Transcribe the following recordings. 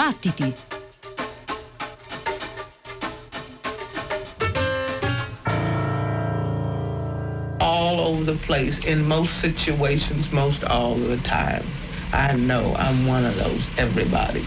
Battiti! All over the place, in most situations, most all of the time. I know I'm one of those everybody.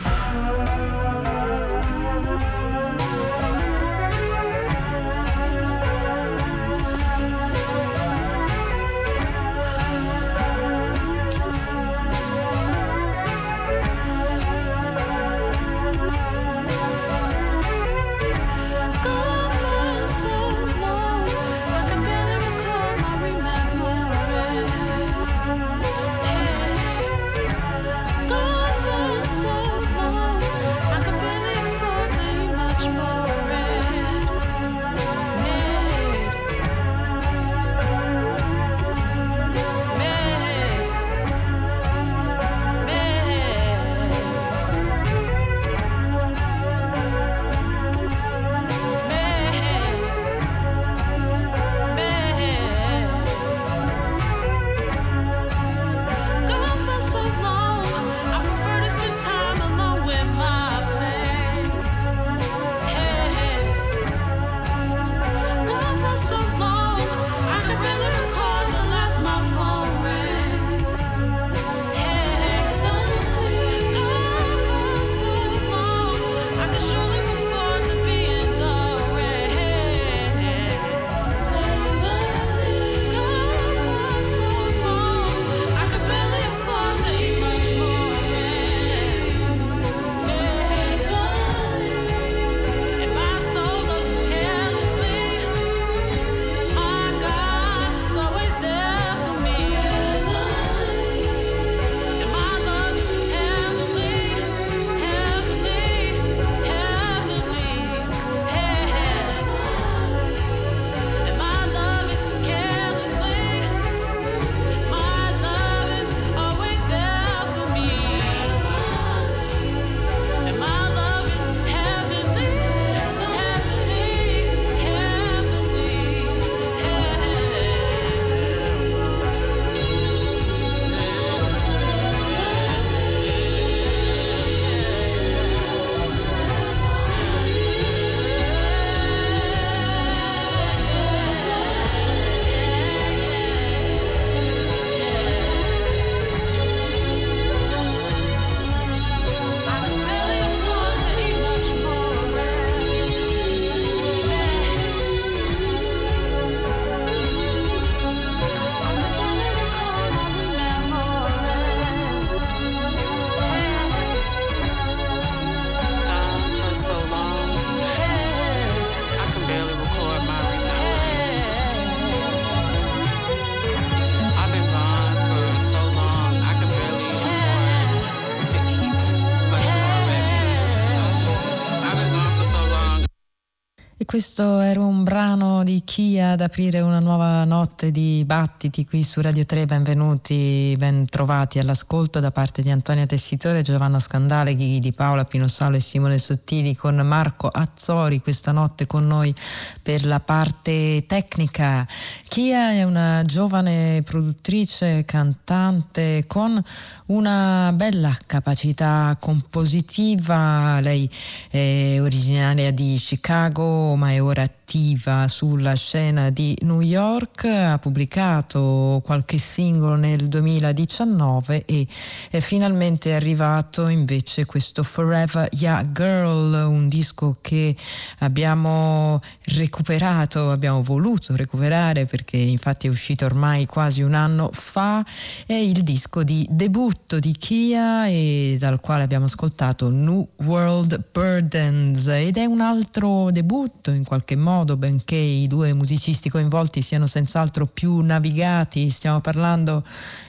Questo era un brano di Chia ad aprire una nuova notte di battiti qui su Radio 3. Benvenuti, ben trovati all'ascolto da parte di Antonia Tessitore, Giovanna Scandale, Ghighi di Paola, Pino Salo e Simone Sottili con Marco Azzori questa notte con noi per la parte tecnica. Chia è una giovane produttrice, cantante con una bella capacità compositiva. Lei è originaria di Chicago ma è ora attiva sulla scena di New York, ha pubblicato qualche singolo nel 2019 e è finalmente arrivato invece questo Forever Yeah Girl, un disco che abbiamo recuperato, abbiamo voluto recuperare perché infatti è uscito ormai quasi un anno fa, è il disco di debutto di Kia e dal quale abbiamo ascoltato New World Burdens ed è un altro debutto in qualche modo, benché i due musicisti coinvolti siano senz'altro più navigati. Stiamo parlando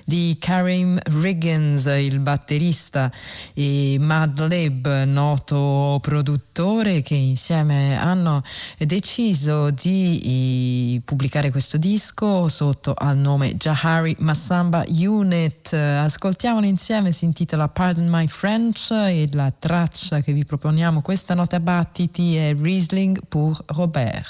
di Karim Riggins, il batterista, e Madlib, noto produttore, che insieme hanno deciso di pubblicare questo disco sotto al nome Jahari Massamba Unit. Ascoltiamolo insieme, si intitola Pardon My French e la traccia che vi proponiamo questa notte a battiti è Riesling pour Robert.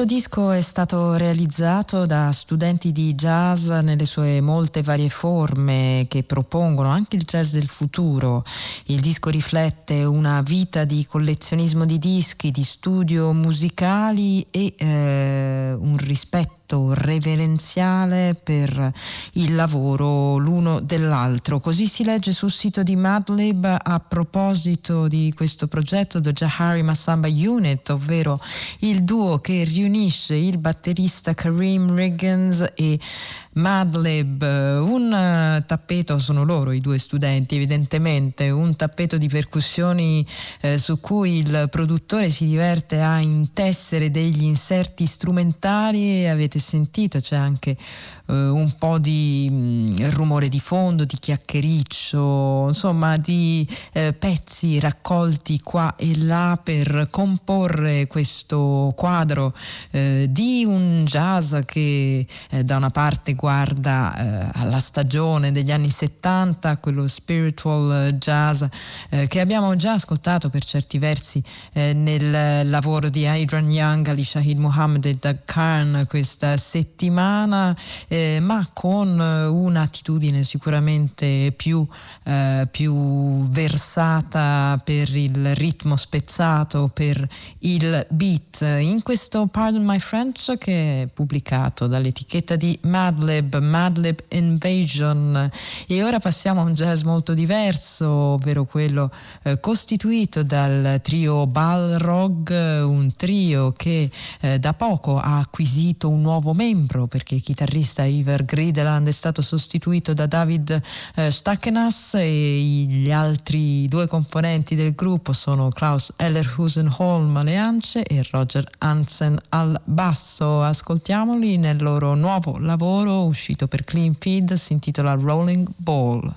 Questo disco è stato realizzato da studenti di jazz nelle sue molte varie forme che propongono anche il jazz del futuro. Il disco riflette una vita di collezionismo di dischi, di studio musicali e eh, un rispetto rispetto reverenziale per il lavoro l'uno dell'altro. Così si legge sul sito di Madlib a proposito di questo progetto The Jahari Massamba Unit, ovvero il duo che riunisce il batterista Kareem Riggins e Madlib, un eh, tappeto, sono loro i due studenti evidentemente, un tappeto di percussioni eh, su cui il produttore si diverte a intessere degli inserti strumentali, avete sentito, c'è anche un po' di mh, mm, rumore di fondo, di chiacchiericcio, insomma di eh, pezzi raccolti qua e là per comporre questo quadro eh, di un jazz che eh, da una parte guarda eh, alla stagione degli anni 70, quello spiritual jazz eh, che abbiamo già ascoltato per certi versi nel lavoro di Adrian Young, Ali Shahid Muhammad e Doug Khan questa settimana. Eh, ma con eh, un'attitudine sicuramente più, eh, più versata per il ritmo spezzato, per il beat. In questo Pardon My French che è pubblicato dall'etichetta di Madlib, Madlib Invasion. E ora passiamo a un jazz molto diverso, ovvero quello eh, costituito dal trio Balrog, un trio che eh, da poco ha acquisito un nuovo membro perché il chitarrista Iver Grideland è stato sostituito da David eh, Stackenas e gli altri due componenti del gruppo sono Klaus Ellerhusen-Holm alle ance e Roger Hansen al basso. Ascoltiamoli nel loro nuovo lavoro uscito per Clean Feed, si intitola Rolling Ball.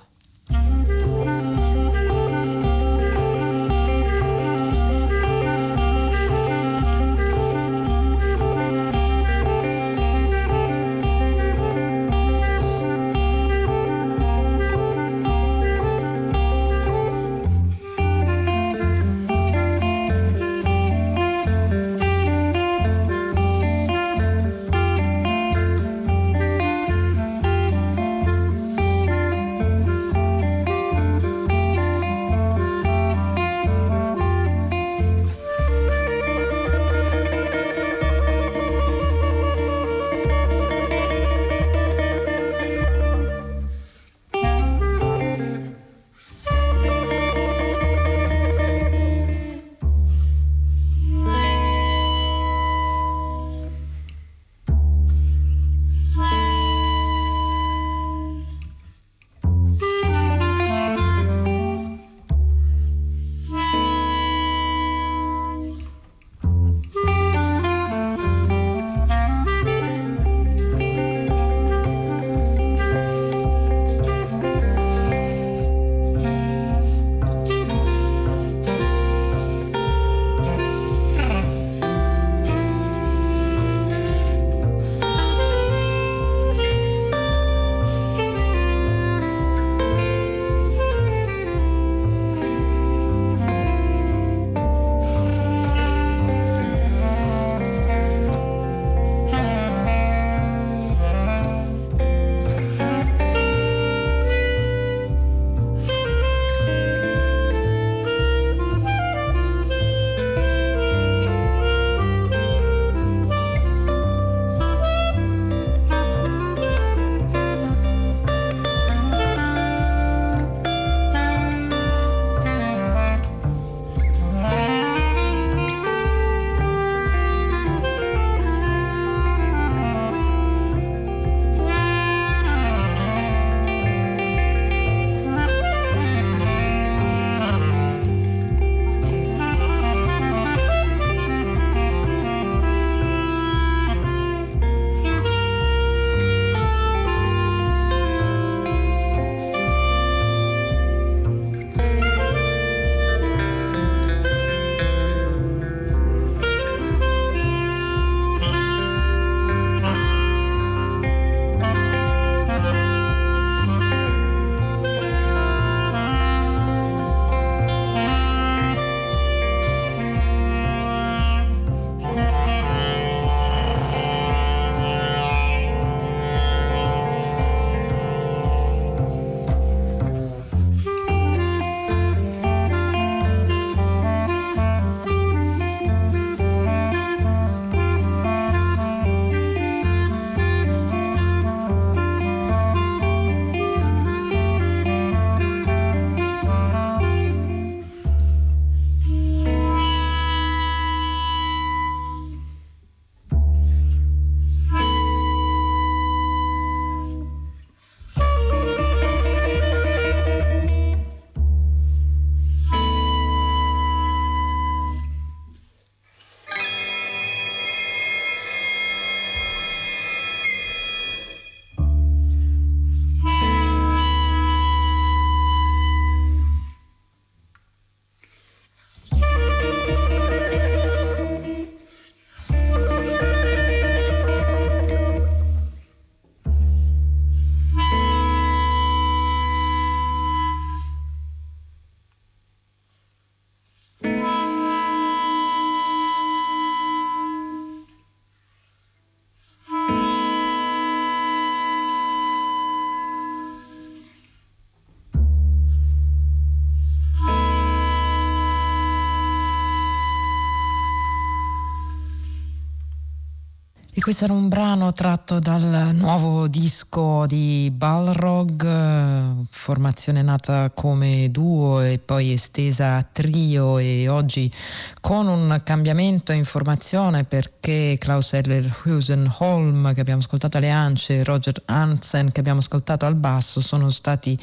Questo era un brano tratto dal nuovo disco di Balrog, formazione nata come duo e poi estesa a trio. E oggi con un cambiamento in formazione perché Klaus Eller Husenholm che abbiamo ascoltato alle ance e Roger Hansen che abbiamo ascoltato al basso sono stati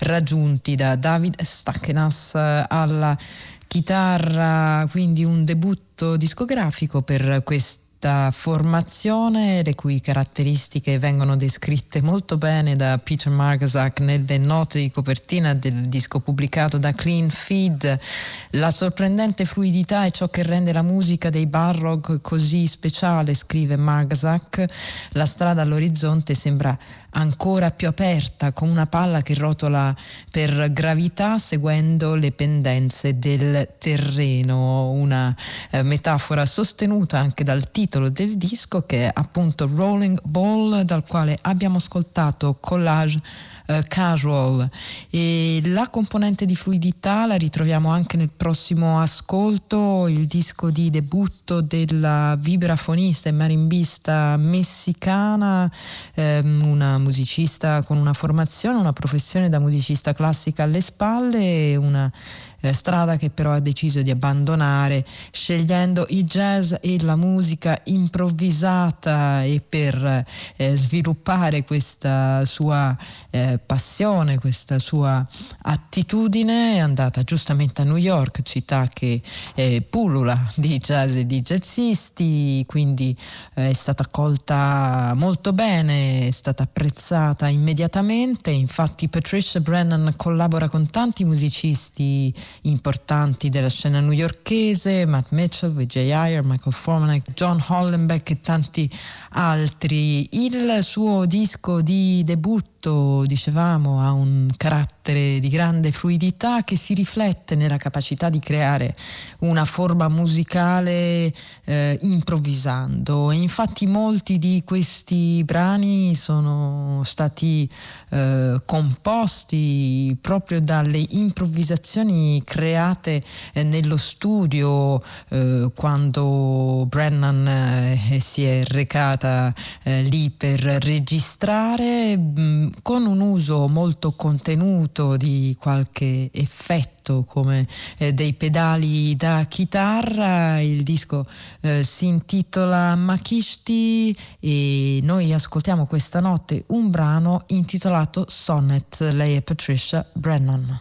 raggiunti da David Stakkenas alla chitarra, quindi un debutto discografico per questo questa formazione, le cui caratteristiche vengono descritte molto bene da Peter Margasak nelle note di copertina del disco pubblicato da Clean Feed. La sorprendente fluidità è ciò che rende la musica dei Barrock così speciale, scrive Margasak. La strada all'orizzonte sembra ancora più aperta, con una palla che rotola per gravità seguendo le pendenze del terreno, una eh, metafora sostenuta anche dal titolo del disco che è appunto Rolling Ball, dal quale abbiamo ascoltato Collage eh, casual. E la componente di fluidità la ritroviamo anche nel prossimo ascolto, il disco di debutto della vibrafonista e marimbista messicana, ehm, una musicista con una formazione, una professione da musicista classica alle spalle, una eh, strada che però ha deciso di abbandonare scegliendo il jazz e la musica improvvisata e per eh, sviluppare questa sua eh, passione, questa sua attitudine è andata giustamente a New York, città che eh, pullula di jazz e di jazzisti, quindi eh, è stata accolta molto bene, è stata apprezzata immediatamente, infatti Patricia Brennan collabora con tanti musicisti importanti della scena newyorkese, Matt Mitchell, Vijay Iyer, Michael Formanek, John Hollenbeck e tanti altri. Il suo disco di debutto, dicevamo, ha un carattere di grande fluidità che si riflette nella capacità di creare una forma musicale eh, improvvisando. E infatti molti di questi brani sono stati eh, composti proprio dalle improvvisazioni create eh, nello studio eh, quando Brennan eh, si è recata eh, lì per registrare mm, con un uso molto contenuto di qualche effetto come eh, dei pedali da chitarra. Il disco eh, si intitola Makishti e noi ascoltiamo questa notte un brano intitolato Sonnet. Lei è Patricia Brennan.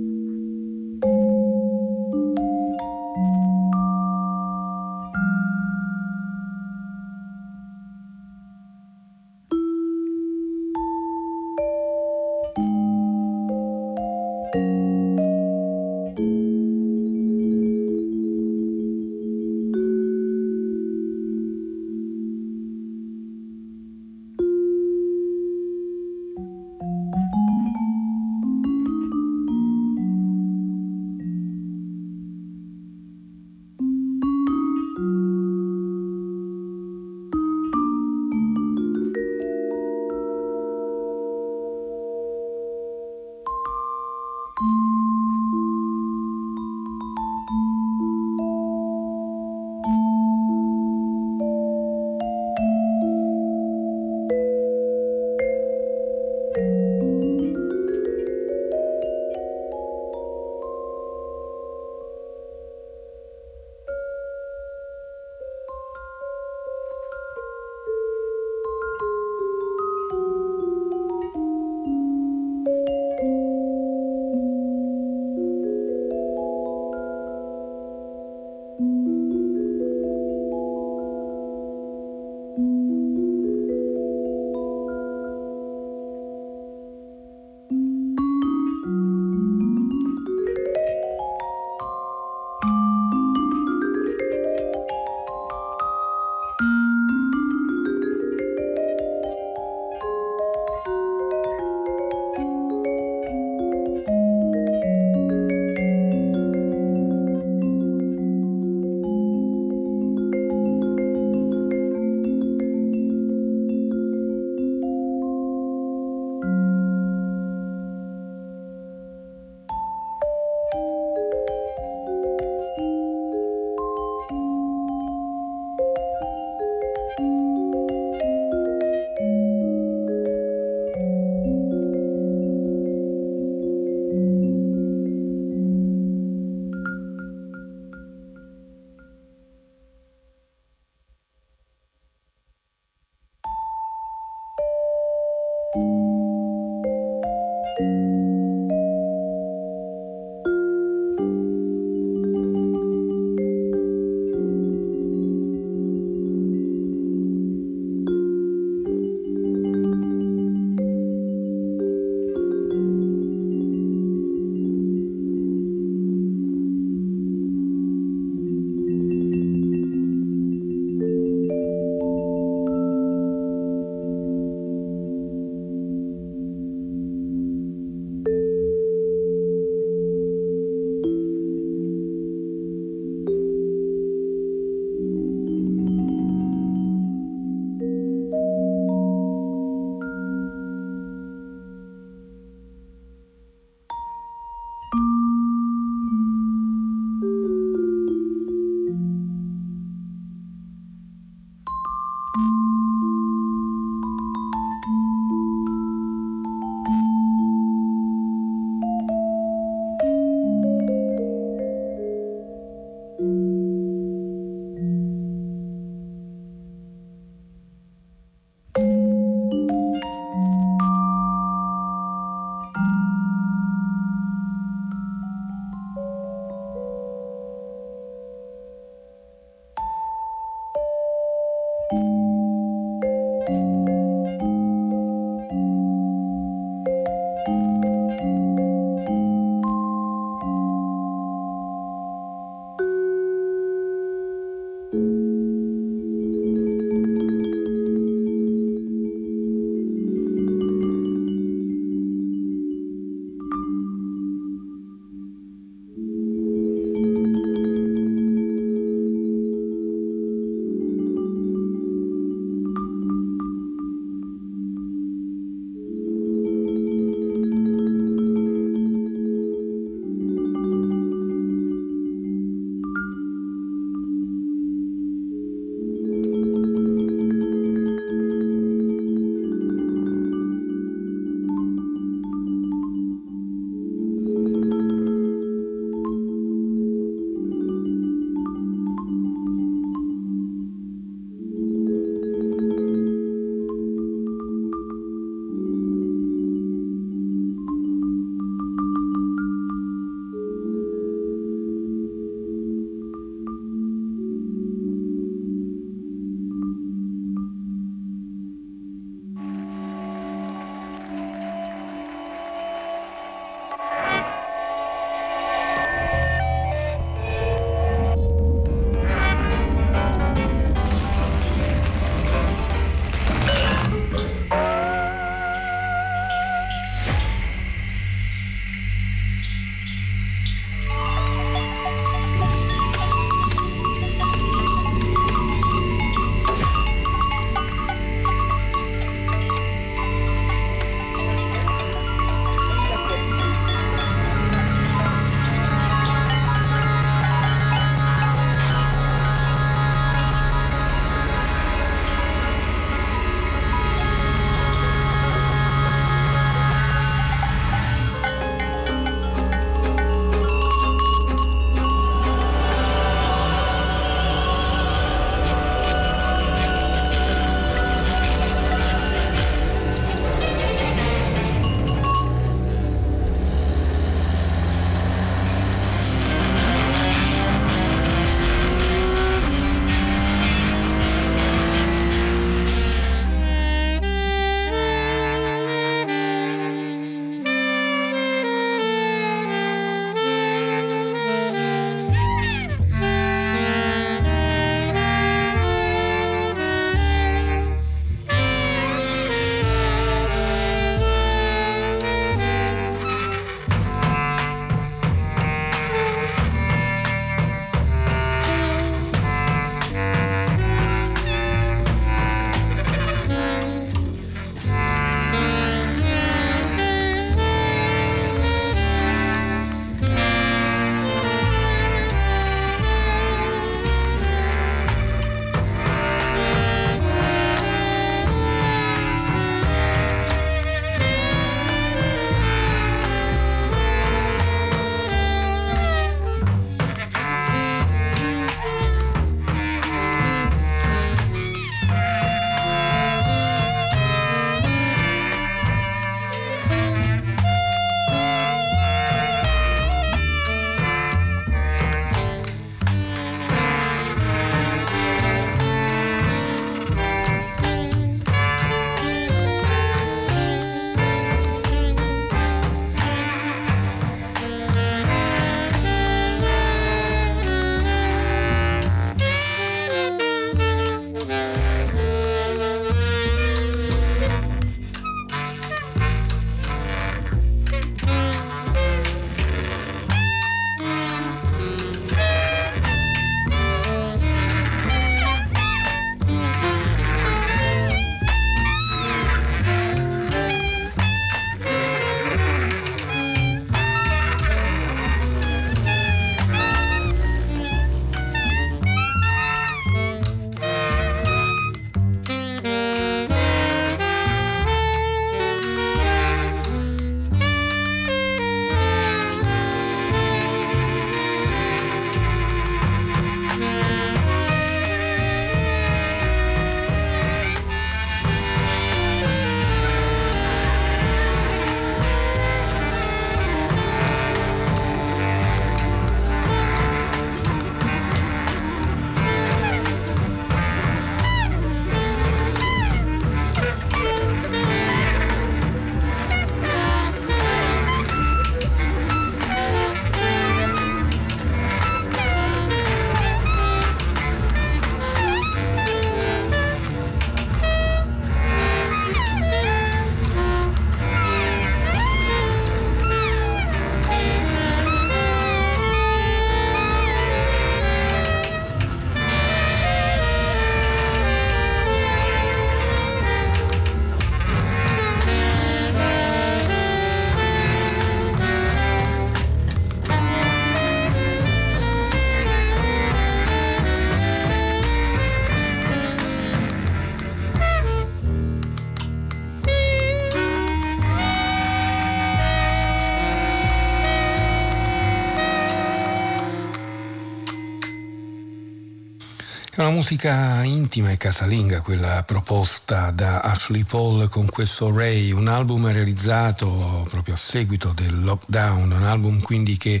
Musica intima e casalinga, quella proposta da Ashley Paul con questo Ray, un album realizzato proprio a seguito del lockdown, un album quindi che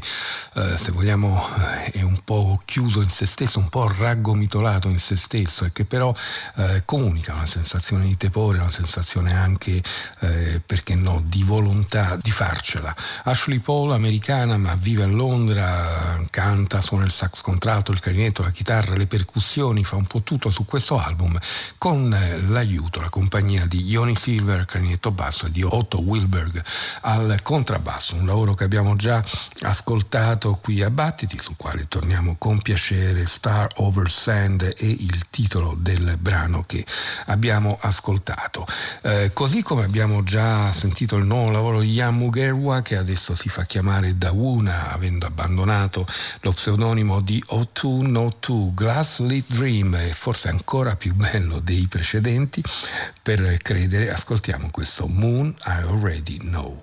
eh, se vogliamo è un po' chiuso in se stesso, un po' raggomitolato in se stesso e che però eh, comunica una sensazione di tepore, una sensazione anche, eh, perché no, di volontà di farcela. Ashley Paul, americana ma vive a Londra, canta, suona il sax contralto, il clarinetto, la chitarra, le percussioni fa un po' tutto su questo album con eh, l'aiuto, la compagnia di Ioni Silver, clarinetto basso, e di Otto Wilberg al contrabbasso, un lavoro che abbiamo già ascoltato qui a Battiti, sul quale torniamo con piacere, Star Over Sand e il titolo del brano che abbiamo ascoltato. Eh, così come abbiamo già sentito il nuovo lavoro di Jan Mugerwa che adesso si fa chiamare Dawuna, avendo abbandonato lo pseudonimo di O2 Glass Lit Dream è forse ancora più bello dei precedenti, per credere ascoltiamo questo Moon I Already Know.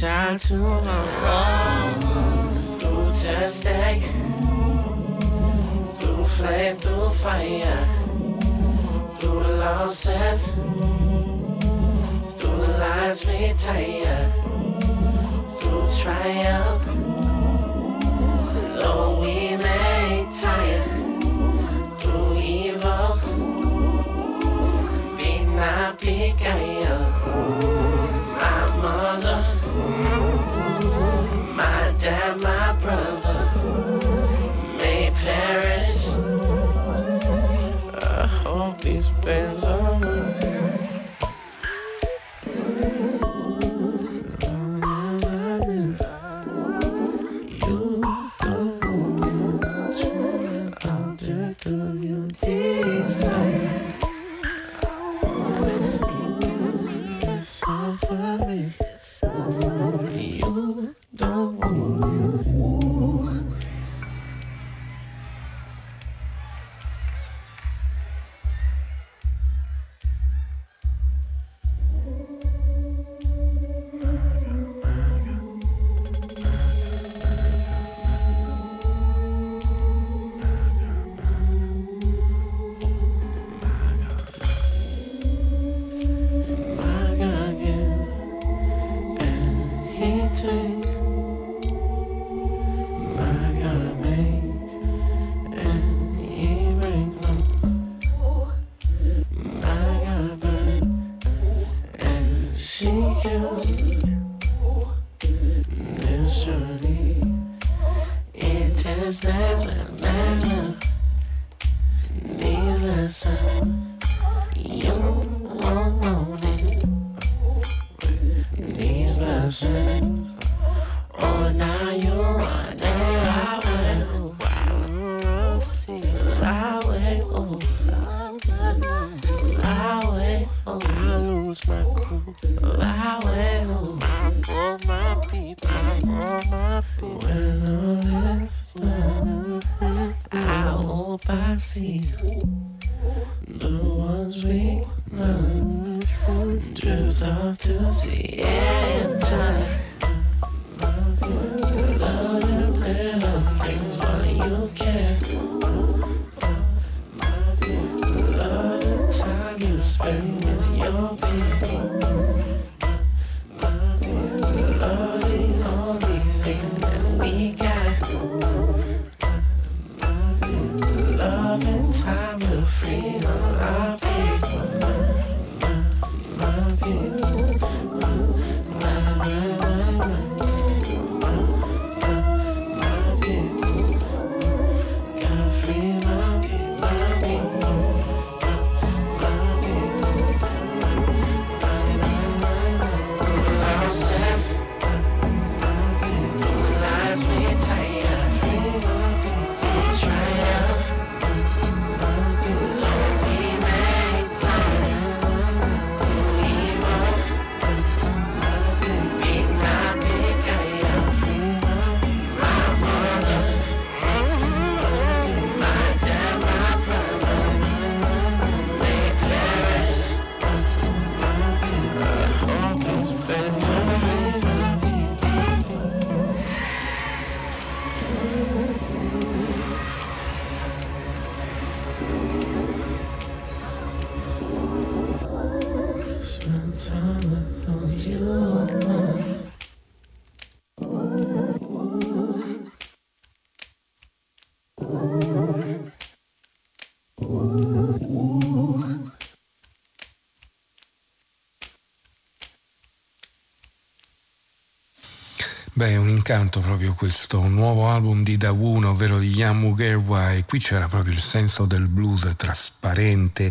time to run through test tag, through flame, through fire, through losses, through lies we tire, through triumph. She kills me. This journey. Intense magma, magma. These. You Oh, now you. I will home, for my people. When all is done, I hope I see incanto proprio questo nuovo album di Dawuno, ovvero di Yamugerwa, e qui c'era proprio il senso del blues trasparente,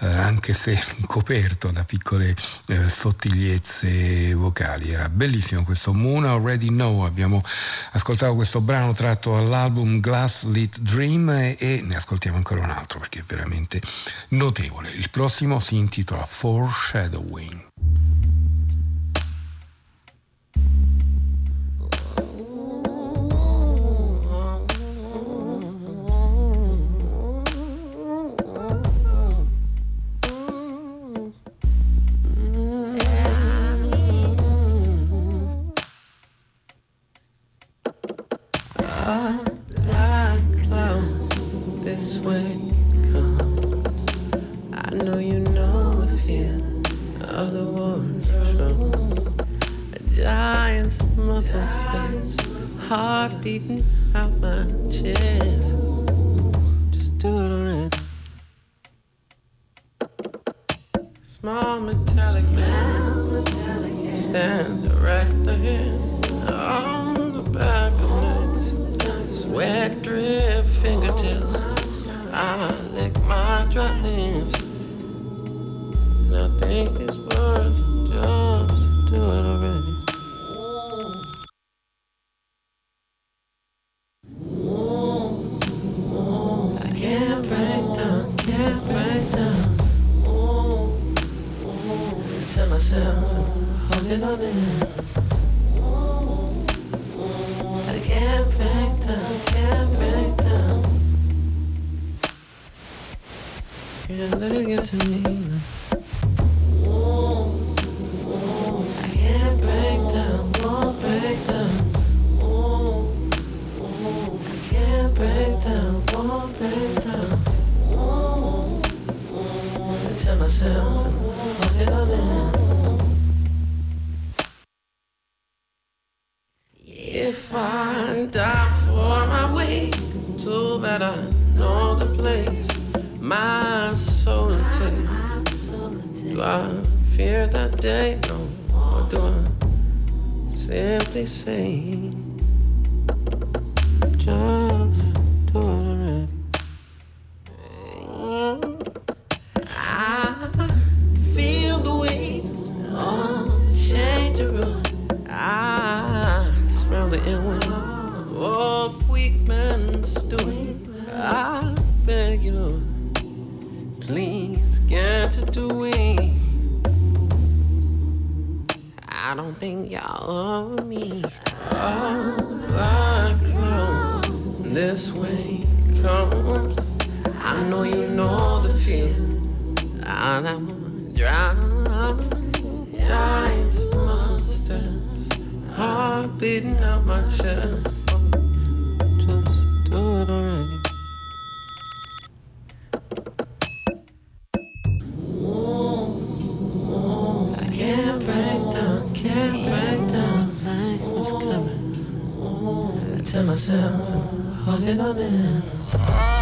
eh, anche se coperto da piccole eh, sottigliezze vocali. Era bellissimo questo Moon Already Know, abbiamo ascoltato questo brano tratto dall'album Glass Lit Dream e, e ne ascoltiamo ancora un altro perché è veramente notevole. Il prossimo si intitola Foreshadowing. this way comes. I know you know the feeling. I'm ah, dry, giant monsters, heart beating out my chest. Myself, hold it on in.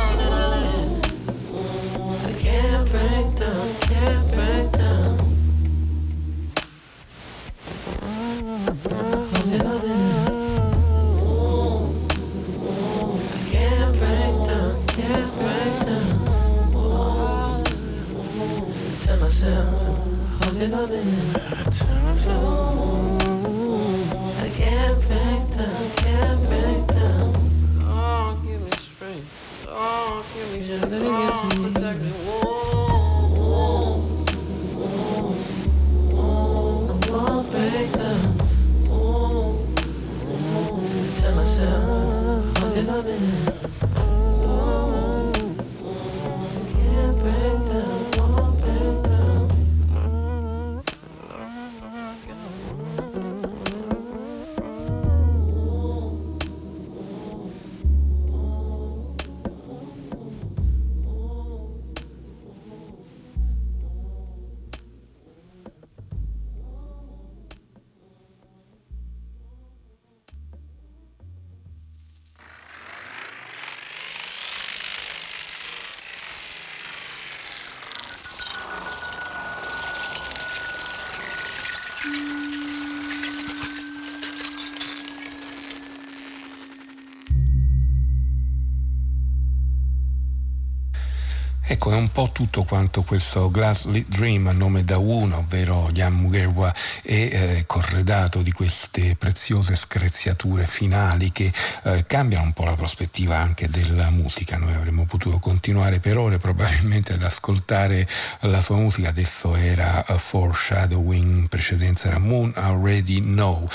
Ecco, è un po' tutto quanto questo Glass Lit Dream a nome da uno, ovvero Jan Mugerwa, è eh, corredato di queste preziose screziature finali che eh, cambiano un po' la prospettiva anche della musica. Noi avremmo potuto continuare per ore probabilmente ad ascoltare la sua musica, adesso era uh, Foreshadowing, in precedenza era Moon Already Know.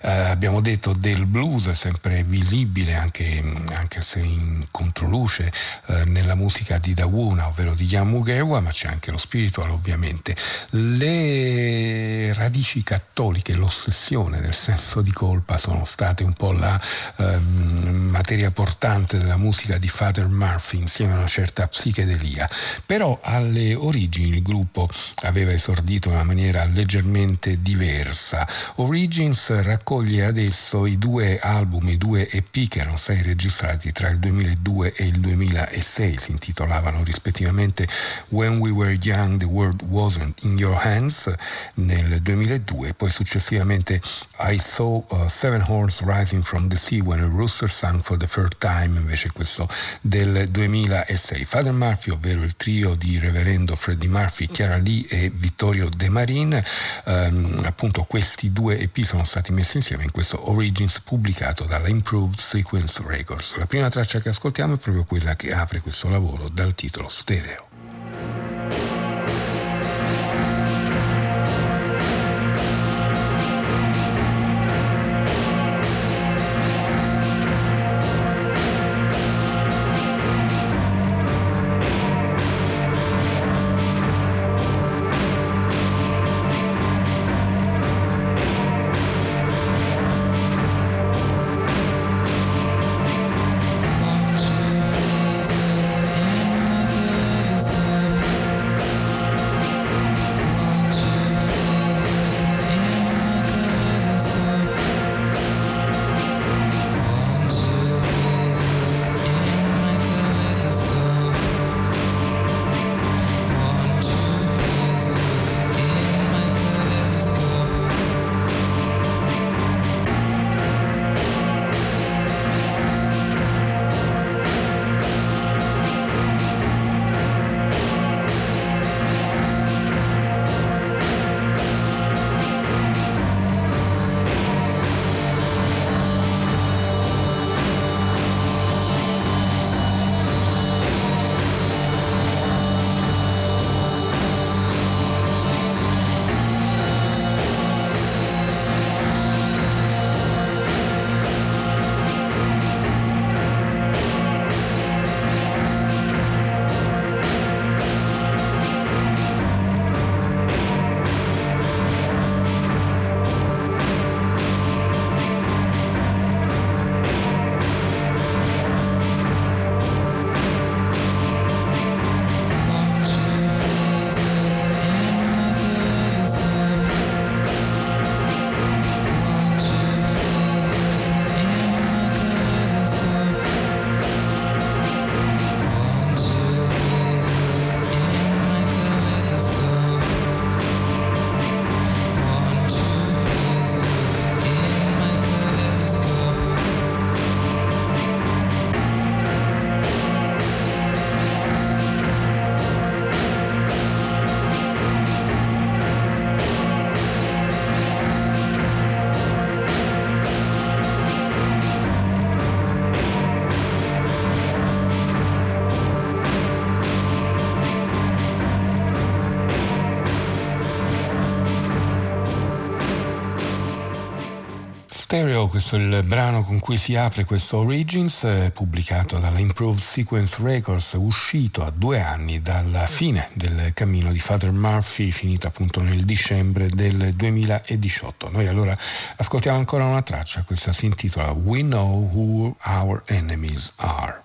Eh, abbiamo detto del blues, sempre visibile anche, anche se in controluce eh, nella musica di Dawuna, ovvero di Jan Mugewa, ma c'è anche lo spiritual ovviamente. Le radici cattoliche, l'ossessione del senso di colpa sono state un po' la ehm, materia portante della musica di Father Murphy insieme a una certa psichedelia. Però alle origini il gruppo aveva esordito in una maniera leggermente diversa. Origins raccoglie adesso i due album, i due EP che erano stati registrati tra il 2002 e il 2006, si intitolavano rispettivamente When We Were Young The World Wasn't in Your Hands nel 2002, poi successivamente I Saw uh, Seven Horns Rising from the Sea When a Rooster Sang for the Third Time, invece questo del 2006. Father Murphy, ovvero il trio di Reverendo Freddie Murphy, Chiara Lee e Vittorio De Marin, ehm, appunto questi due EP sono stati messi insieme in questo Origins pubblicato dalla Improved Sequence Records. La prima traccia che ascoltiamo è proprio quella che apre questo lavoro dal titolo Stereo. Stereo, questo è il brano con cui si apre questo Origins, eh, pubblicato dalla Improved Sequence Records, uscito a due anni dalla fine del cammino di Father Murphy, finita appunto nel dicembre del 2018. Noi allora ascoltiamo ancora una traccia, questa si intitola We Know Who Our Enemies Are.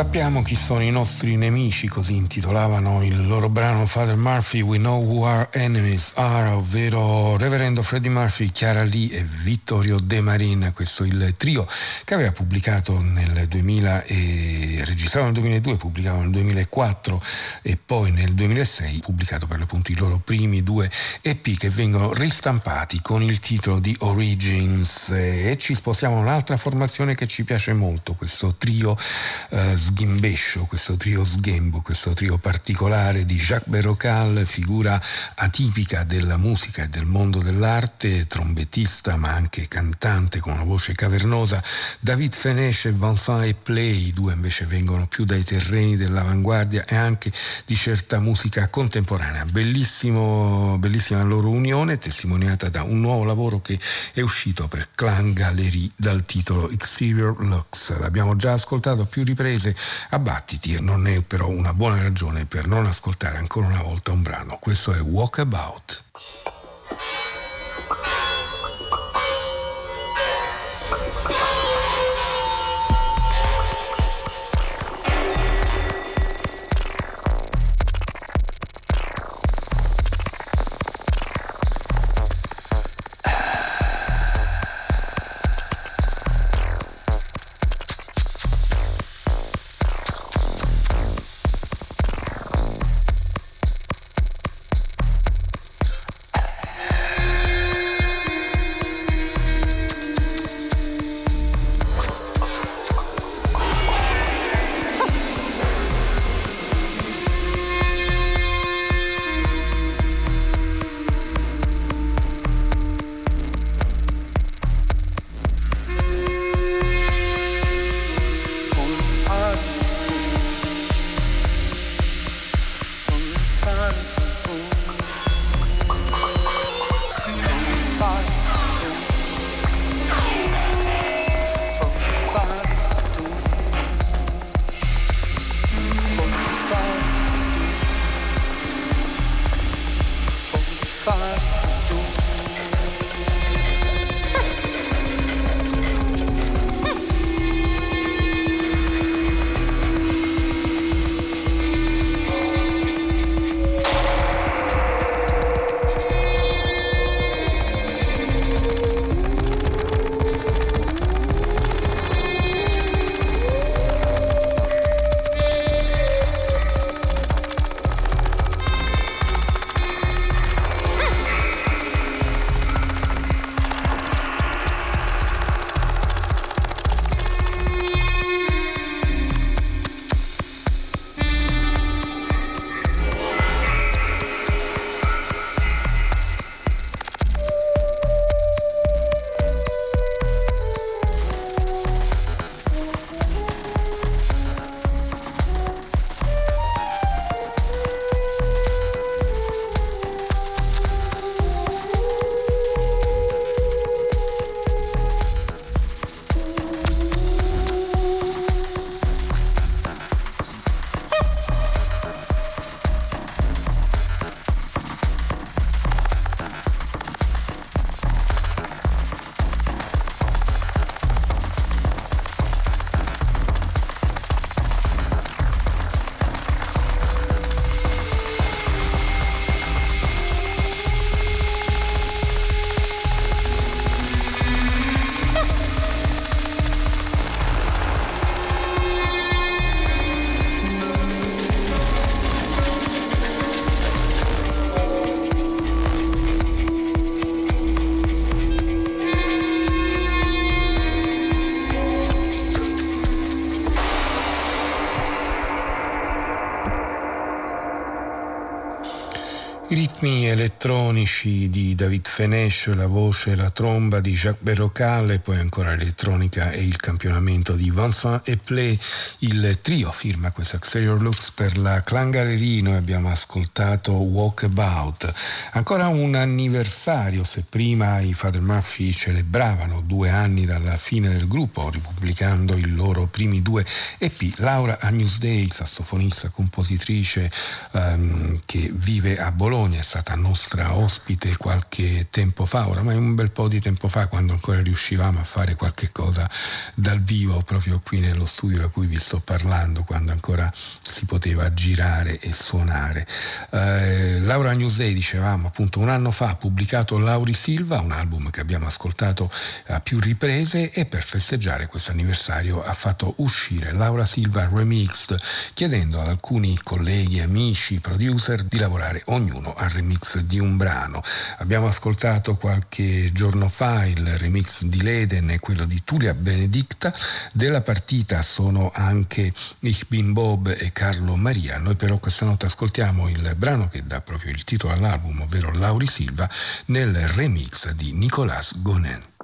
está Sappiamo chi sono i nostri nemici, così intitolavano il loro brano Father Murphy, We Know Who Our Enemies Are, ovvero Reverendo Freddie Murphy, Chiara Lee e Vittorio De Marin, questo il trio che aveva pubblicato nel 2000 e registrato nel 2002, pubblicato nel 2004 e poi nel 2006 pubblicato per l'appunto i loro primi due EP che vengono ristampati con il titolo di Origins. E ci spostiamo a un'altra formazione che ci piace molto, questo trio eh, sghimbescio, questo trio sghembo, questo trio particolare di Jacques Berrocal, figura atipica della musica e del mondo dell'arte, trombettista ma anche cantante con una voce cavernosa, David Feneche e Vincent Epley, i due invece vengono più dai terreni dell'avanguardia e anche di certa musica contemporanea. Bellissimo, bellissima loro unione, testimoniata da un nuovo lavoro che è uscito per Clan Gallery dal titolo Exterior Lux. L'abbiamo già ascoltato a più riprese Abbattiti non è però una buona ragione per non ascoltare ancora una volta un brano. Questo è Walkabout. Ritmi elettronici di David Fenesh, la voce e la tromba di Jacques Berrocal poi ancora l'elettronica e il campionamento di Vincent e Play. Il trio firma questo Exterior Looks per la Clangarerie. Noi abbiamo ascoltato Walkabout. Ancora un anniversario, se prima i Father Murphy celebravano due anni dalla fine del gruppo, ripubblicando i loro primi due EP, Laura Agnusdei, sassofonista, compositrice ehm, che vive a Bologna, è stata nostra ospite qualche tempo fa, oramai un bel po' di tempo fa, quando ancora riuscivamo a fare qualche cosa dal vivo proprio qui nello studio da cui vi sto parlando, quando ancora si poteva girare e suonare. Eh, Laura Newsday, dicevamo appunto un anno fa, ha pubblicato Lauri Silva, un album che abbiamo ascoltato a più riprese e per festeggiare questo anniversario ha fatto uscire Laura Silva Remixed, chiedendo ad alcuni colleghi, amici, producer di lavorare ognuno al remix di un brano. Abbiamo ascoltato qualche giorno fa il remix di Leden e quello di Tulia Benedicta. Della partita sono anche Ich bin Bob e Carlo Maria. Noi però questa notte ascoltiamo il brano che dà proprio il titolo all'album, ovvero Lauri Silva, nel remix di Nicolas Gonen.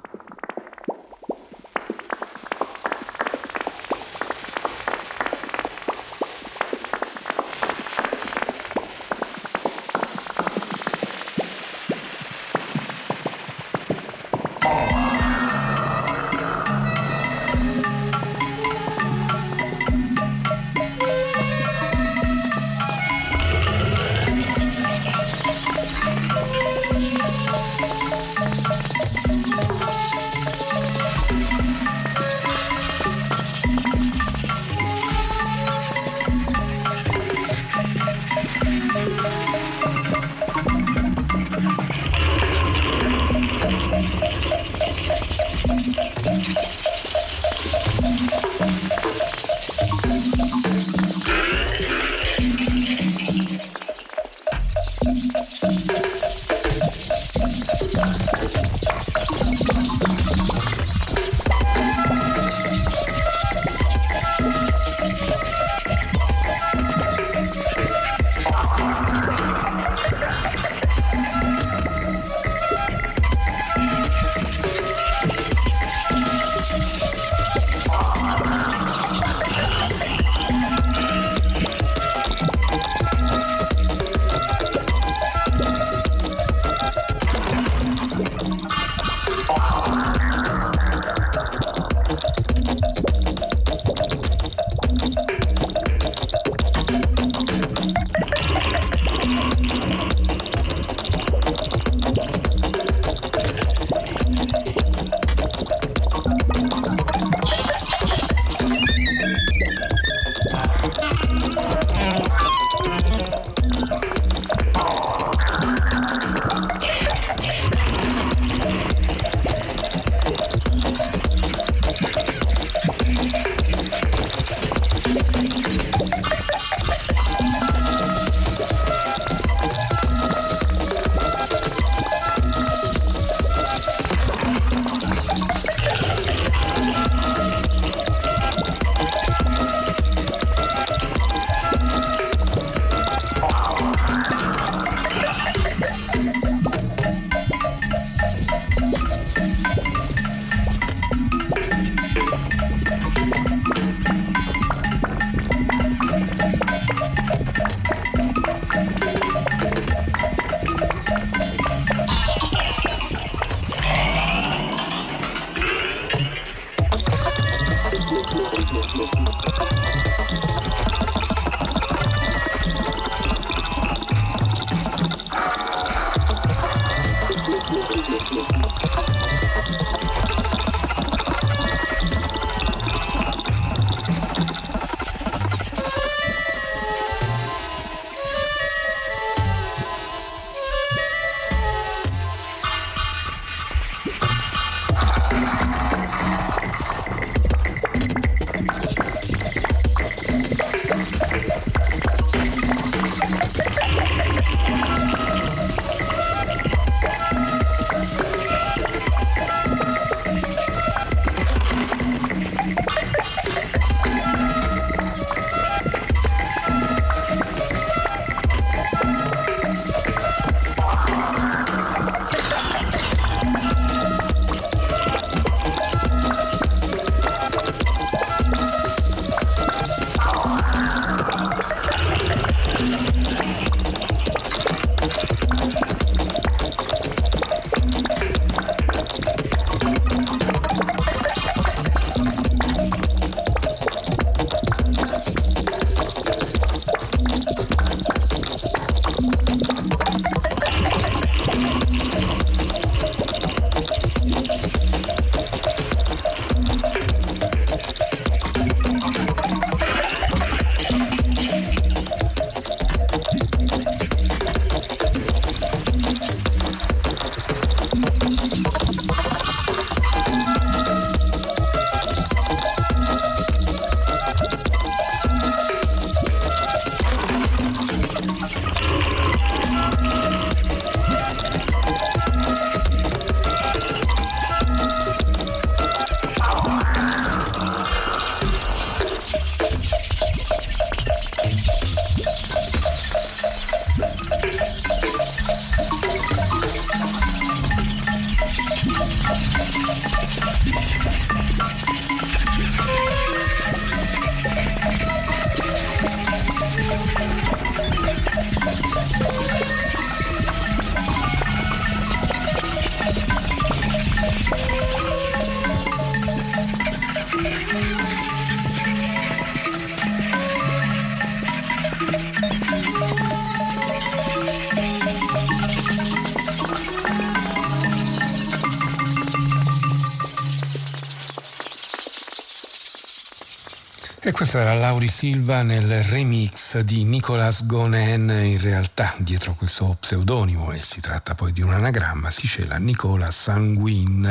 Questo era Lauri Silva nel remix di Nicolas Gonen, in realtà dietro questo pseudonimo, e si tratta poi di un anagramma, si cela Nicola Sanguin,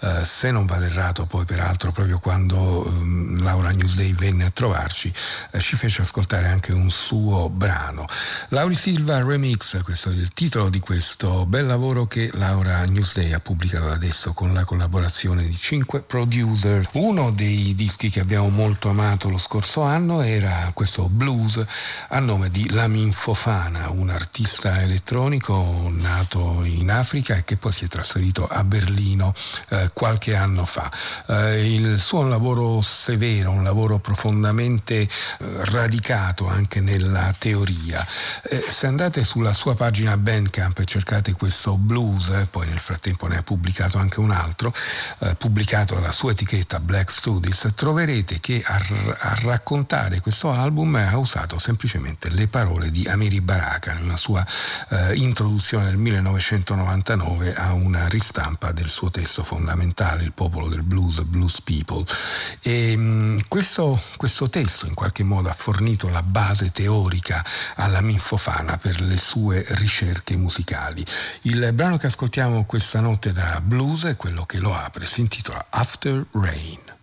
eh, se non vado errato poi peraltro proprio quando eh, Laura Newsday venne a trovarci eh, ci fece ascoltare anche un suo brano. Lauri Silva Remix, questo è il titolo di questo bel lavoro che Laura Newsday ha pubblicato adesso con la collaborazione di cinque producer. Uno dei dischi che abbiamo molto amato lo scorso anno era questo blues a nome di Lamin Fofana, un artista elettronico nato in Africa e che poi si è trasferito a Berlino eh, qualche anno fa. Eh, il suo è un lavoro severo, un lavoro profondamente eh, radicato anche nella teoria. Eh, se andate sulla sua pagina Bandcamp e cercate questo blues, eh, poi nel frattempo ne ha pubblicato anche un altro, eh, pubblicato dalla sua etichetta Black Studies, troverete che ha a raccontare questo album ha usato semplicemente le parole di Amiri Baraka nella sua eh, introduzione nel 1999 a una ristampa del suo testo fondamentale, Il popolo del blues, Blues People. E, mh, mm, questo, questo testo in qualche modo ha fornito la base teorica alla Minfofana per le sue ricerche musicali. Il brano che ascoltiamo questa notte da blues è quello che lo apre, si intitola After Rain.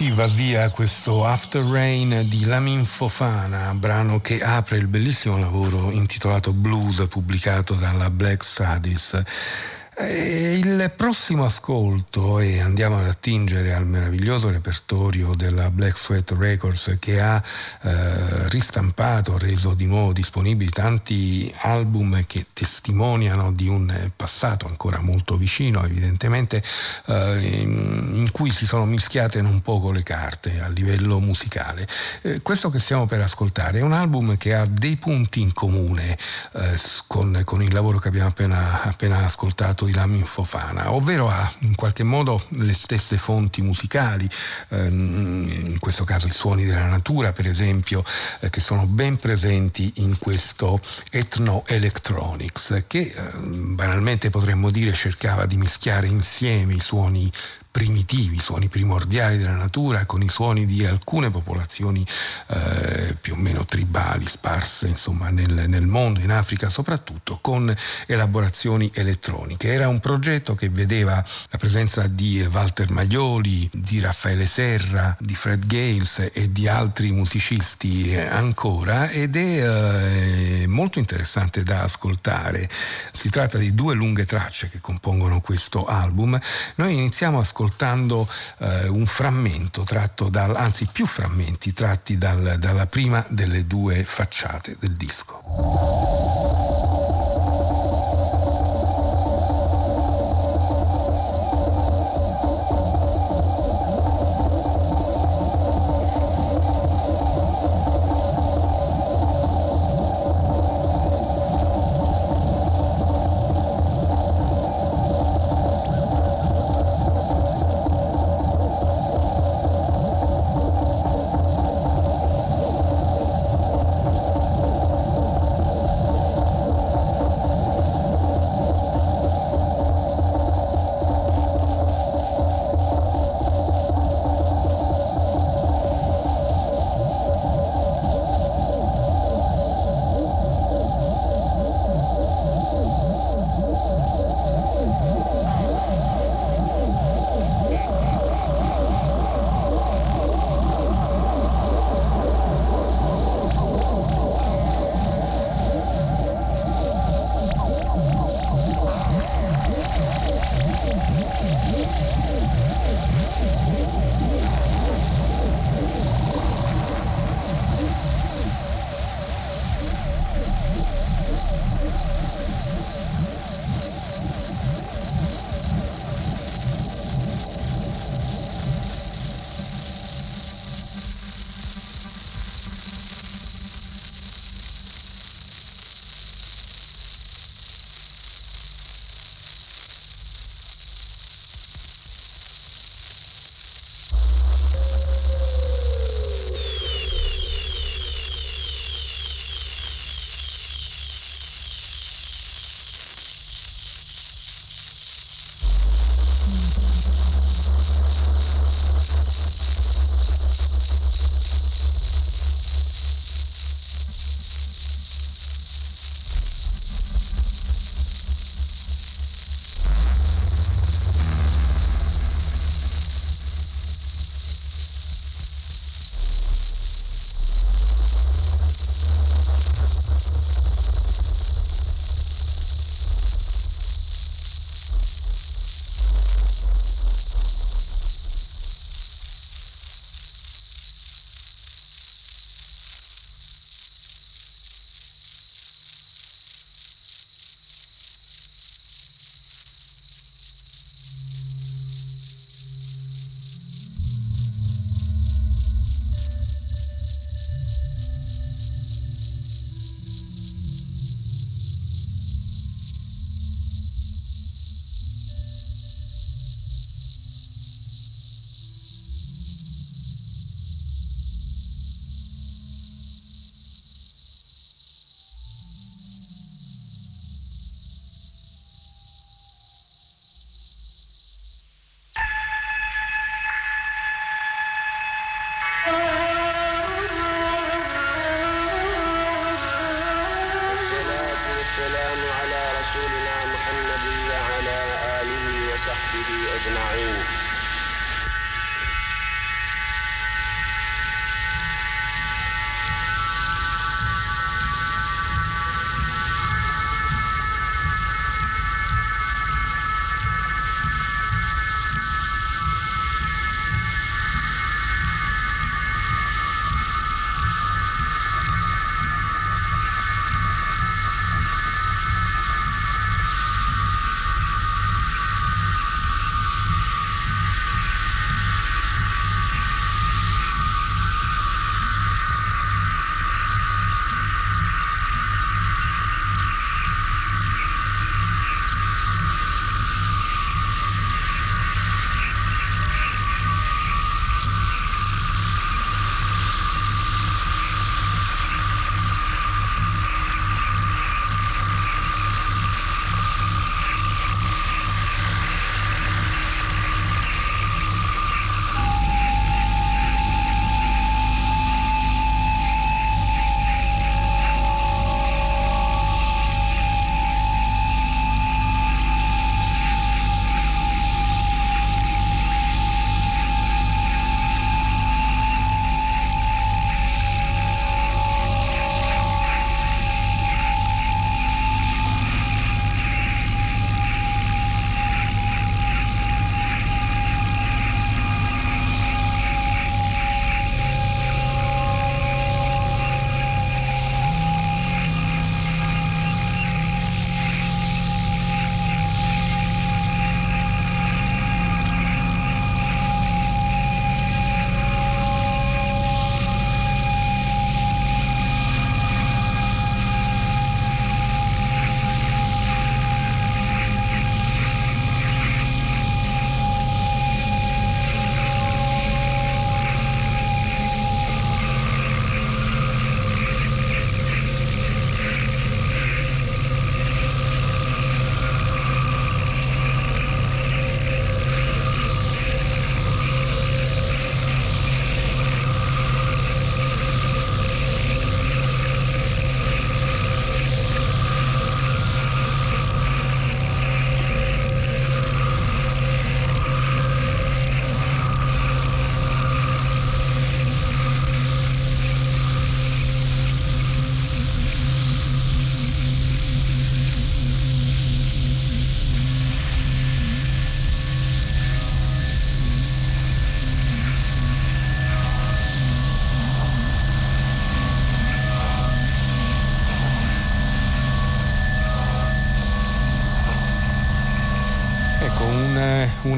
Così va via questo After Rain di Lamin Fofana, brano che apre il bellissimo lavoro intitolato Blues pubblicato dalla Black Studies. E il prossimo ascolto, e andiamo ad attingere al meraviglioso repertorio della Black Sweat Records che ha eh, ristampato, reso di nuovo disponibili tanti album che testimoniano di un passato ancora molto vicino, evidentemente, eh, in, in, cui si sono mischiate non poco le carte a livello musicale. Eh, questo che stiamo per ascoltare è un album che ha dei punti in comune eh, con, con, il lavoro che abbiamo appena, appena ascoltato di Lamin Fofana, ovvero ha in qualche modo le stesse fonti musicali, ehm, in questo caso i suoni della natura per esempio, eh, che sono ben presenti in questo Ethno Electronics, che ehm, banalmente potremmo dire cercava di mischiare insieme i suoni primitivi, i suoni primordiali della natura con i suoni di alcune popolazioni eh, più o meno tribali, sparse insomma nel, nel, mondo, in Africa soprattutto, con elaborazioni elettroniche. Era un progetto che vedeva la presenza di Walter Maglioli, di Raffaele Serra, di Fred Gales e di altri musicisti ancora ed è eh, molto interessante da ascoltare. Si tratta di due lunghe tracce che compongono questo album. Noi iniziamo a ascoltare ascoltando eh, un frammento tratto dal, anzi più frammenti tratti dal, dalla prima delle due facciate del disco.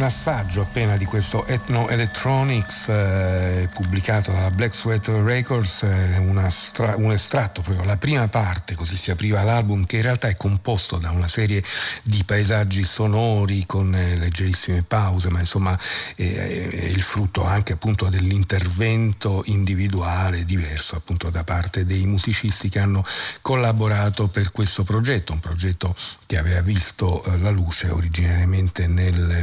Un assaggio appena di questo Ethno Electronics eh, pubblicato dalla Black Sweat Records, eh, stra- un estratto proprio, la prima parte, così si apriva l'album, che in realtà è composto da una serie di paesaggi sonori con eh, leggerissime pause, ma insomma è, è il frutto anche appunto dell'intervento individuale diverso appunto da parte dei musicisti che hanno collaborato per questo progetto, un progetto che aveva visto eh, la luce originariamente nel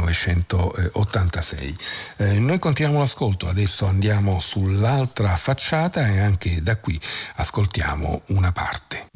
1986. Eh, noi continuiamo l'ascolto, adesso andiamo sull'altra facciata e anche da qui ascoltiamo una parte.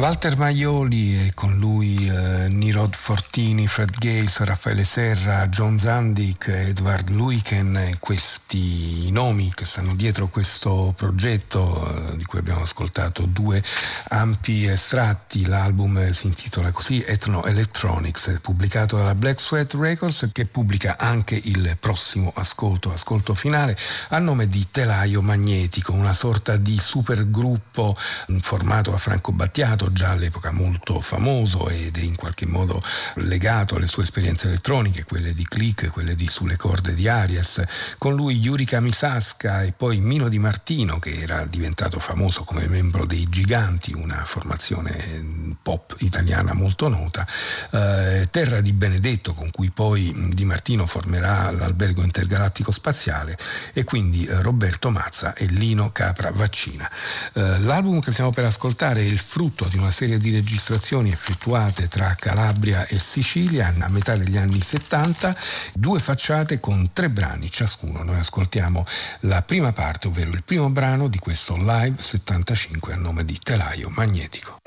Walter Maioli e con lui eh, Nirod Fortini, Fred Gales, Raffaele Serra, John Zandik, Edward Luiken, questi nomi che stanno dietro questo progetto eh, di cui abbiamo ascoltato due ampi estratti. L'album si intitola così Ethno Electronics, pubblicato dalla Black Sweat Records che pubblica anche il prossimo ascolto, ascolto finale, a nome di Telaio Magnetico, una sorta di supergruppo formato da Franco Battiato, già all'epoca molto famoso ed è in qualche modo legato alle sue esperienze elettroniche, quelle di Click, quelle di Sulle corde di Arias. Con lui Yurika Misaska e poi Mino Di Martino che era diventato famoso come membro dei Giganti, una formazione pop italiana molto nota. Eh, Terra di Benedetto con cui poi Di Martino formerà l'albergo intergalattico spaziale e quindi eh, Roberto Mazza e Lino Capra Vaccina. Eh, l'album che stiamo per ascoltare è il frutto di una serie di registrazioni effettuate tra Calabria e Sicilia a metà degli anni 70, due facciate con tre brani ciascuno. Noi ascoltiamo la prima parte, ovvero il primo brano di questo live 75 a nome di Telaio Magnetico.